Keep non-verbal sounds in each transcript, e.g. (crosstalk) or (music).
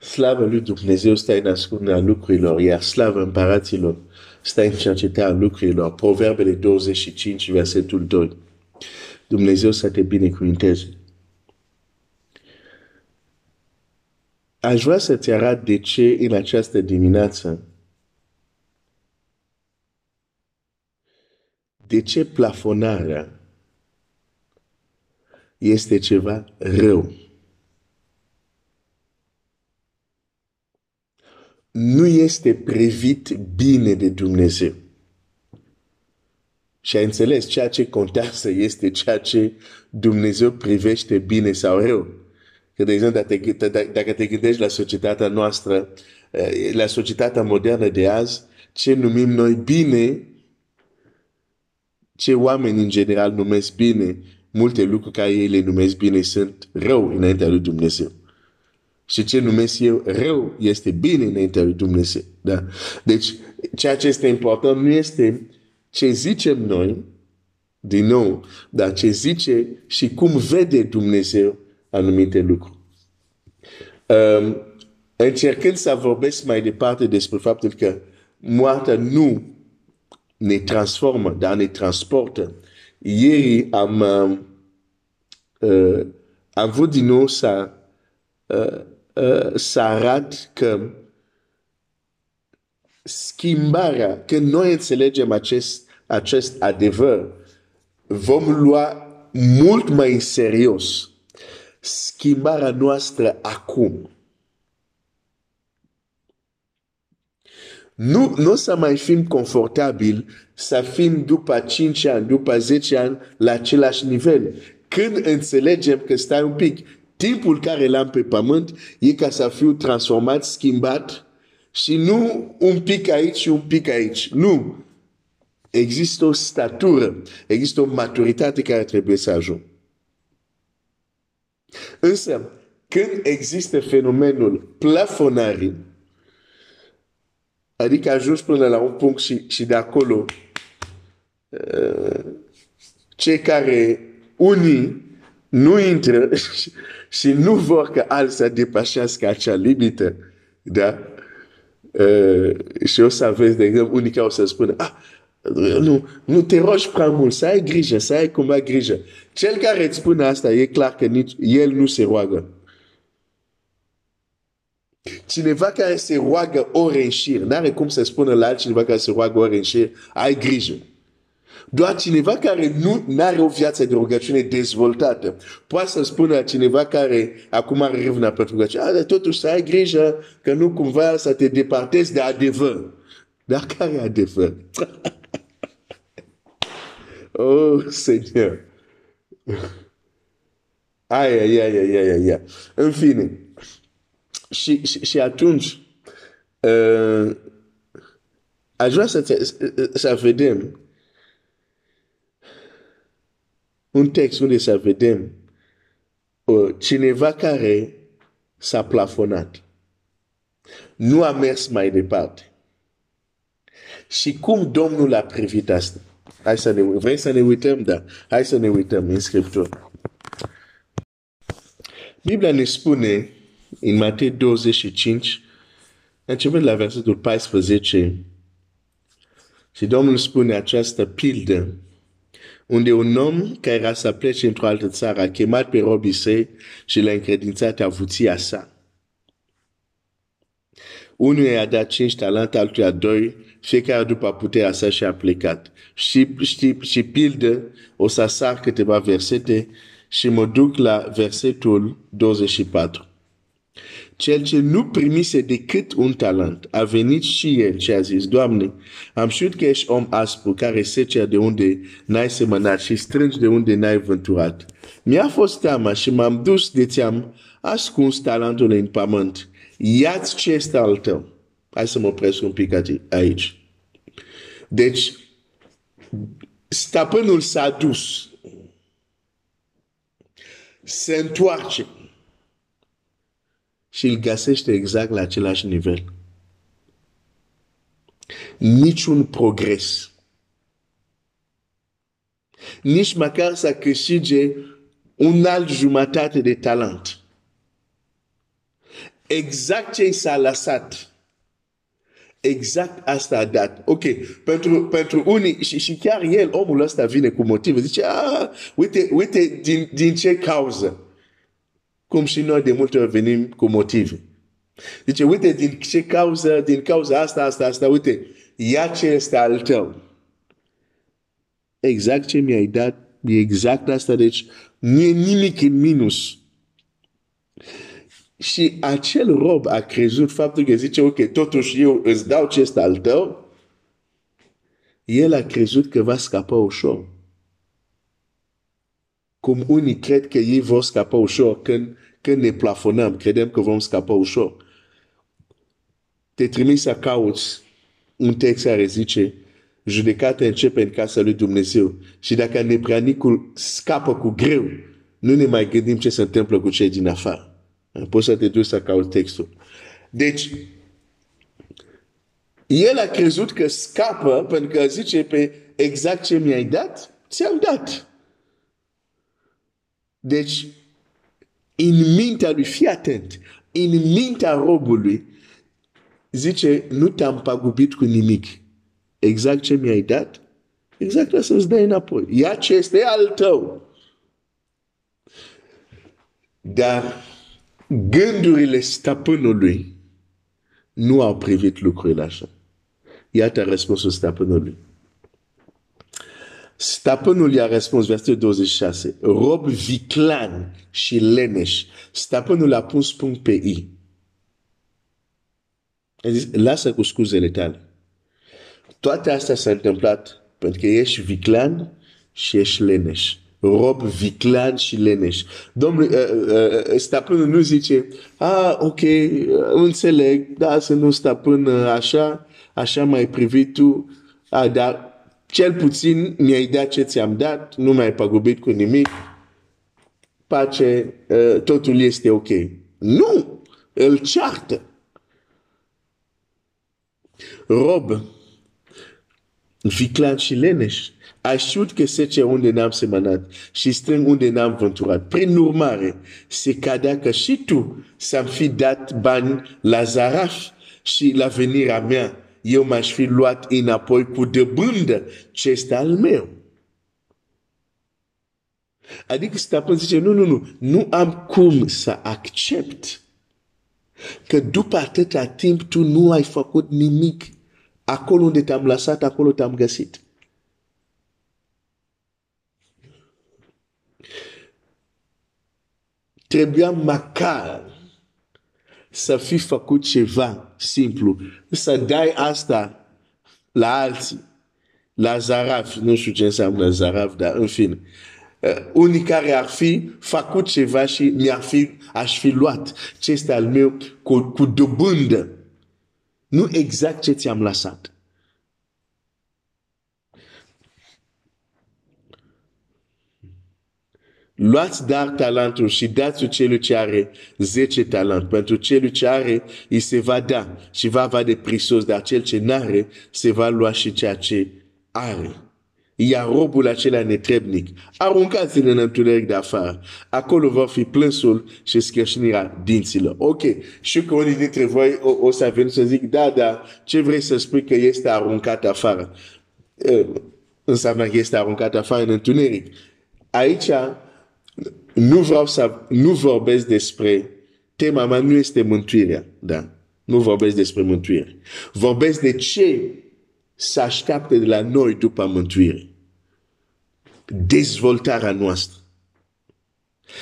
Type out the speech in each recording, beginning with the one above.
Slavă lui Dumnezeu stă în ascunderea lucrurilor, iar slavă împăraților stă în cercetarea lucrurilor. Proverbele 25, versetul 2. Dumnezeu să te binecuvinteze. Aș vrea să-ți arăt de ce în această dimineață de ce plafonarea este ceva rău. Nu este privit bine de Dumnezeu. Și a înțeles, ceea ce contează este ceea ce Dumnezeu privește bine sau rău. Că, de exemplu, dacă te gândești la societatea noastră, eh, la societatea modernă de azi, ce numim noi bine, ce oameni în general numesc bine, multe lucruri care ei le numesc bine sunt rău înaintea lui Dumnezeu. Și ce numesc eu rău este bine înaintea lui Dumnezeu. Da? Deci, ceea ce este important nu este ce zicem noi, din nou, dar ce zice și cum vede Dumnezeu anumite lucruri. Um, încercând să vorbesc mai departe despre faptul că moartea nu ne transformă, dar ne transportă. Ieri am, uh, am vrut din nou să, uh, uh, să arăt că schimbarea, când noi înțelegem acest, acest adevăr, vom lua mult mai în serios schimbarea noastră acum. Nu, nu o să mai fim confortabil să fim după 5 ani, după 10 ani la același nivel. Când înțelegem că stai un pic, timpul care l-am pe pământ e ca să fiu transformat, schimbat și nu un pic aici și un pic aici. Nu. Există o statură, există o maturitate care trebuie să ajung. Însă, când există fenomenul plafonării, adică ajungi până la un punct și, și de acolo uh, cei care unii nu intră și, (laughs) și nu vor că alții să depășească acea limită, da? Uh, și o să aveți, de exemplu, unii care o să spună, ah, nu, nu te rogi prea mult, să ai grijă, să ai cumva grijă. Cel care îți spune asta, e clar că nici, el nu se roagă. Cineva care se roagă ori în șir, n-are cum să spună la altcineva care se roagă ori în șir, ai grijă. Doar cineva care nu are o viață de rugăciune dezvoltată poate să spună la cineva care acum are revna pentru rugăciune, ah, totuși să ai grijă că nu cumva să te departezi de adevăr. Dar care e adevăr? (laughs) oh, Seigneur! Ai, ai, ai, ai, ai, ai, ai. În fine, și, și, și atunci, uh, aș vrea să, te, să vedem un text unde să vedem uh, cineva care s-a plafonat. Nu a mers mai departe. Și cum Domnul a privit asta? Hai să ne, vrei să ne uităm? Da. Hai să ne uităm în Scriptură. Biblia ne spune în Matei 25, începând la versetul 14, și Domnul spune această pildă, unde un om care era să plece într-o altă țară a chemat pe robii săi și l-a încredințat avuția sa. Unul i-a dat cinci talente, altuia doi, fiecare după puterea sa și a plecat. Și, și, și pildă, o să sar câteva versete și mă duc la versetul 24. Cel ce nu primise decât un talent a venit și el și a zis, Doamne, am știut că ești om aspru care secea de unde n-ai semănat și strângi de unde n-ai vânturat. Mi-a fost teama și m-am dus de ți-am ascuns talentul în pământ. Ia-ți ce este al tău. Hai să mă opresc un pic aici. Deci, stăpânul s-a dus. Se întoarce. Și îl găsește exact la același nivel. Niciun progres. Nici măcar să câștige un alt jumătate de talent exact ce i s-a lăsat. Exact asta a dat. Ok, pentru, pentru unii, și, și chiar el, omul ăsta vine cu motive. Zice, ah, uite, uite din, din ce cauză. Cum și noi de multe ori venim cu motive. Zice, uite, din ce cauză, din cauza asta, asta, asta, uite, ia ce este al tău. Exact ce mi-ai dat, e exact asta, deci nu e nimic în minus. Și acel rob a crezut faptul că zice, ok, totuși eu îți dau ce este al tău, el a crezut că va scapa ușor. Cum unii cred că ei vor scapa ușor când, când ne plafonăm, credem că vom scapa ușor. Te trimis să cauți un text care zice, judecata începe în casa lui Dumnezeu. Și dacă nepranicul scapă cu greu, nu ne mai gândim ce se întâmplă cu cei din afară. Poți să te duci să cauți textul. Deci, el a crezut că scapă pentru că zice pe exact ce mi-ai dat, ți-am dat. Deci, în mintea lui, fii atent, în mintea robului, zice, nu te-am pagubit cu nimic. Exact ce mi-ai dat, exact asta îți dai înapoi. Ia ce este al tău. Dar gândurile stăpânului nu au privit lucrurile așa. Iată răspunsul stăpânului. Stăpânul i-a răspuns, versetul 26, rob viclan și leneș. Stăpânul a pus punct pe i. A zis, lasă cu scuzele tale. Toate astea s-a întâmplat pentru că ești viclan și ești leneș rob viclan și leneș. Domnul, uh, uh, stăpânul nu zice, ah, ok, înțeleg, da, să nu stăpân așa, așa mai privit tu, ah, dar cel puțin mi-ai dat ce ți-am dat, nu mai ai păgubit cu nimic, pace, uh, totul este ok. Nu! Îl ceartă. Rob, viclan și leneș știut că sece unde n-am semănat și strâng unde n-am vânturat. Prin urmare, se cadea că și tu să-mi fi dat bani la zaraf și la venirea mea, eu m-aș fi luat înapoi cu dăbândă ce este al meu. Adică stăpân zice, nu, nu, nu, nu am cum să accept că după atâta timp tu nu ai făcut nimic. Acolo unde te-am lăsat, acolo te-am găsit. Trebuia măcar să fi făcut ceva simplu. Să dai asta la alții. La zaraf, nu știu ce înseamnă zaraf, dar în fine. Uh, unii care ar fi făcut ceva și mi-ar fi, aș fi luat ce este al meu cu, cu dobândă. Nu exact ce ți-am lăsat. Luați dar talentul și dați celui ce are 10 talent. Pentru celui ce are, îi se va da și va avea de prisos, dar cel ce n-are, se va lua și ceea ce are. Iar robul acela netrebnic, aruncați-l în întuneric de afară. Acolo va fi plânsul și scârșnirea dinților. Ok, știu că unii dintre voi o, o să veni să zic, da, da, ce vrei să spui că este aruncat afară? Uh, înseamnă că este aruncat afară în întuneric. Aici, nu vreau să, nu vorbesc despre, tema mea nu este mântuirea, da? Nu vorbesc despre mântuire. Vorbesc de ce se așteaptă de la noi după mântuire. Dezvoltarea noastră.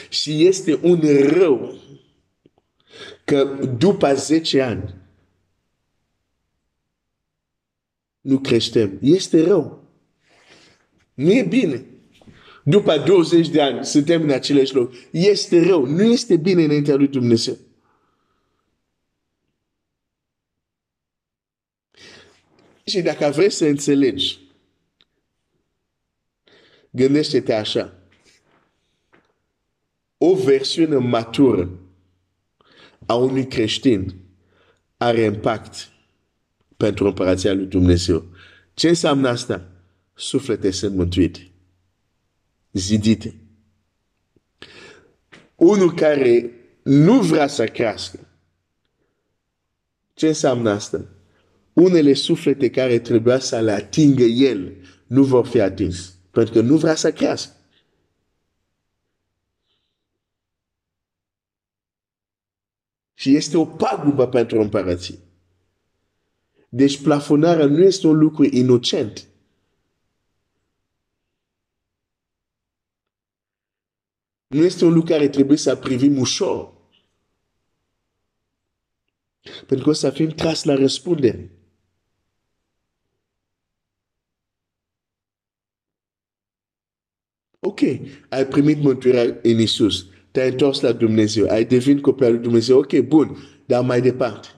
Și este un rău că după 10 ani nu creștem. Este rău. Nu e bine. După 20 de ani suntem în același loc. Este rău. Nu este bine înaintea lui Dumnezeu. Și dacă vrei să înțelegi, gândește-te așa. O versiune matură a unui creștin are impact pentru împărația lui Dumnezeu. Ce înseamnă asta? Suflete sunt mântuite zidite. Unul care nu vrea să crească, Ce înseamnă asta? Unele suflete care trebuia să le atingă el nu vor fi atins. Pentru că nu vrea să crească. Și este o pagubă pentru împărăție. Deci plafonarea nu este un lucru inocent. Nu este un lucru care trebuie să privim ușor. Pentru că o să fim tras la răspundere. Ok, ai primit mântuirea în Isus, te-ai întors la Dumnezeu, ai devenit copil lui Dumnezeu, ok, bun, dar mai departe.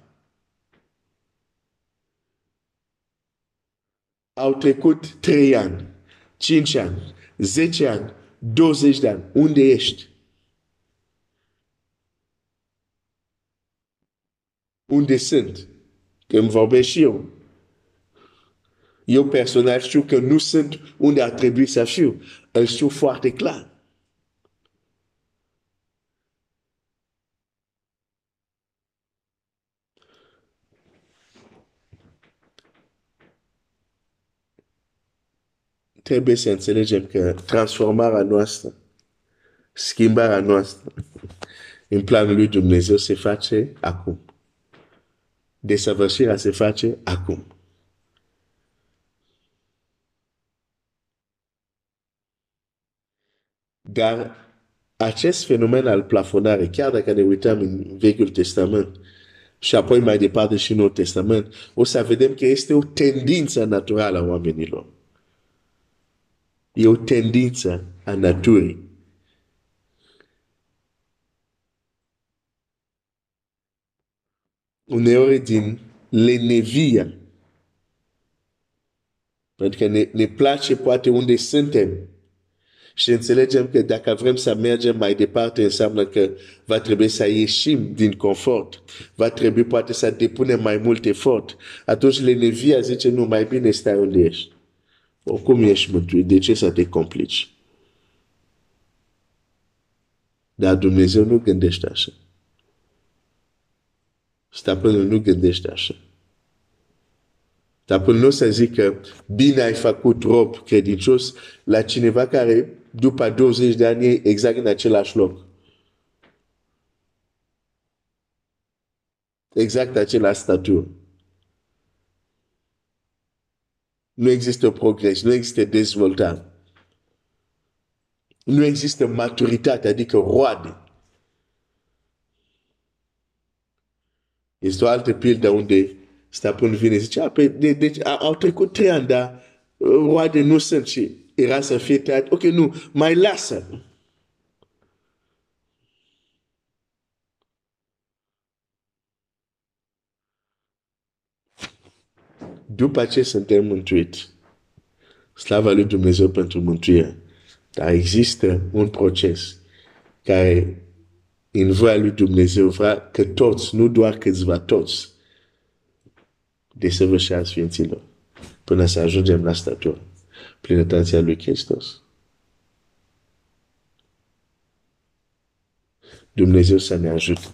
Au trecut 3 ani, 5 ani, 10 ani, 20 de ani. Unde ești? Unde sunt? Când vorbesc și eu. Eu personal știu că nu sunt unde ar trebui să fiu. Îl știu foarte clar. Trebuie să înțelegem că transformarea noastră, schimbarea noastră în planul lui Dumnezeu se face acum. Desăvârșirea se face acum. Dar acest fenomen al plafonare, chiar dacă ne uităm în Vechiul Testament și apoi mai departe și în Noul Testament, o să vedem că este o tendință naturală a oamenilor. E o tendință a naturii. Uneori din lenevia. Pentru că ne, ne place poate unde suntem. Și înțelegem că dacă vrem să mergem mai departe, înseamnă că va trebui să ieșim din confort. Va trebui poate să depunem mai mult efort. Atunci lenevia zice, nu, mai bine stai unde ești. Oricum ești mântuit, de ce să te complici? Dar Dumnezeu nu gândește așa. Stăpânul nu gândește așa. Stăpânul nu să zică, bine ai făcut rob credincios la cineva care după 20 de ani e exact în același loc. Exact același statură. Nu există progres, nu există dezvoltare. Nu există maturitate, adică roade. Este o altă pildă unde stăpân vine și zice, pe, de, de, au trecut trei ani, dar roade nu sunt și era să fie tăiat. Ok, nu, mai lasă. După ce suntem mântuiți, slava lui Dumnezeu pentru mântuire, dar există un proces care în voia lui Dumnezeu vrea că toți, nu doar câțiva, toți, desăvârșea Sfinților până să ajungem la statură plinătatea lui Hristos. Dumnezeu să ne ajute.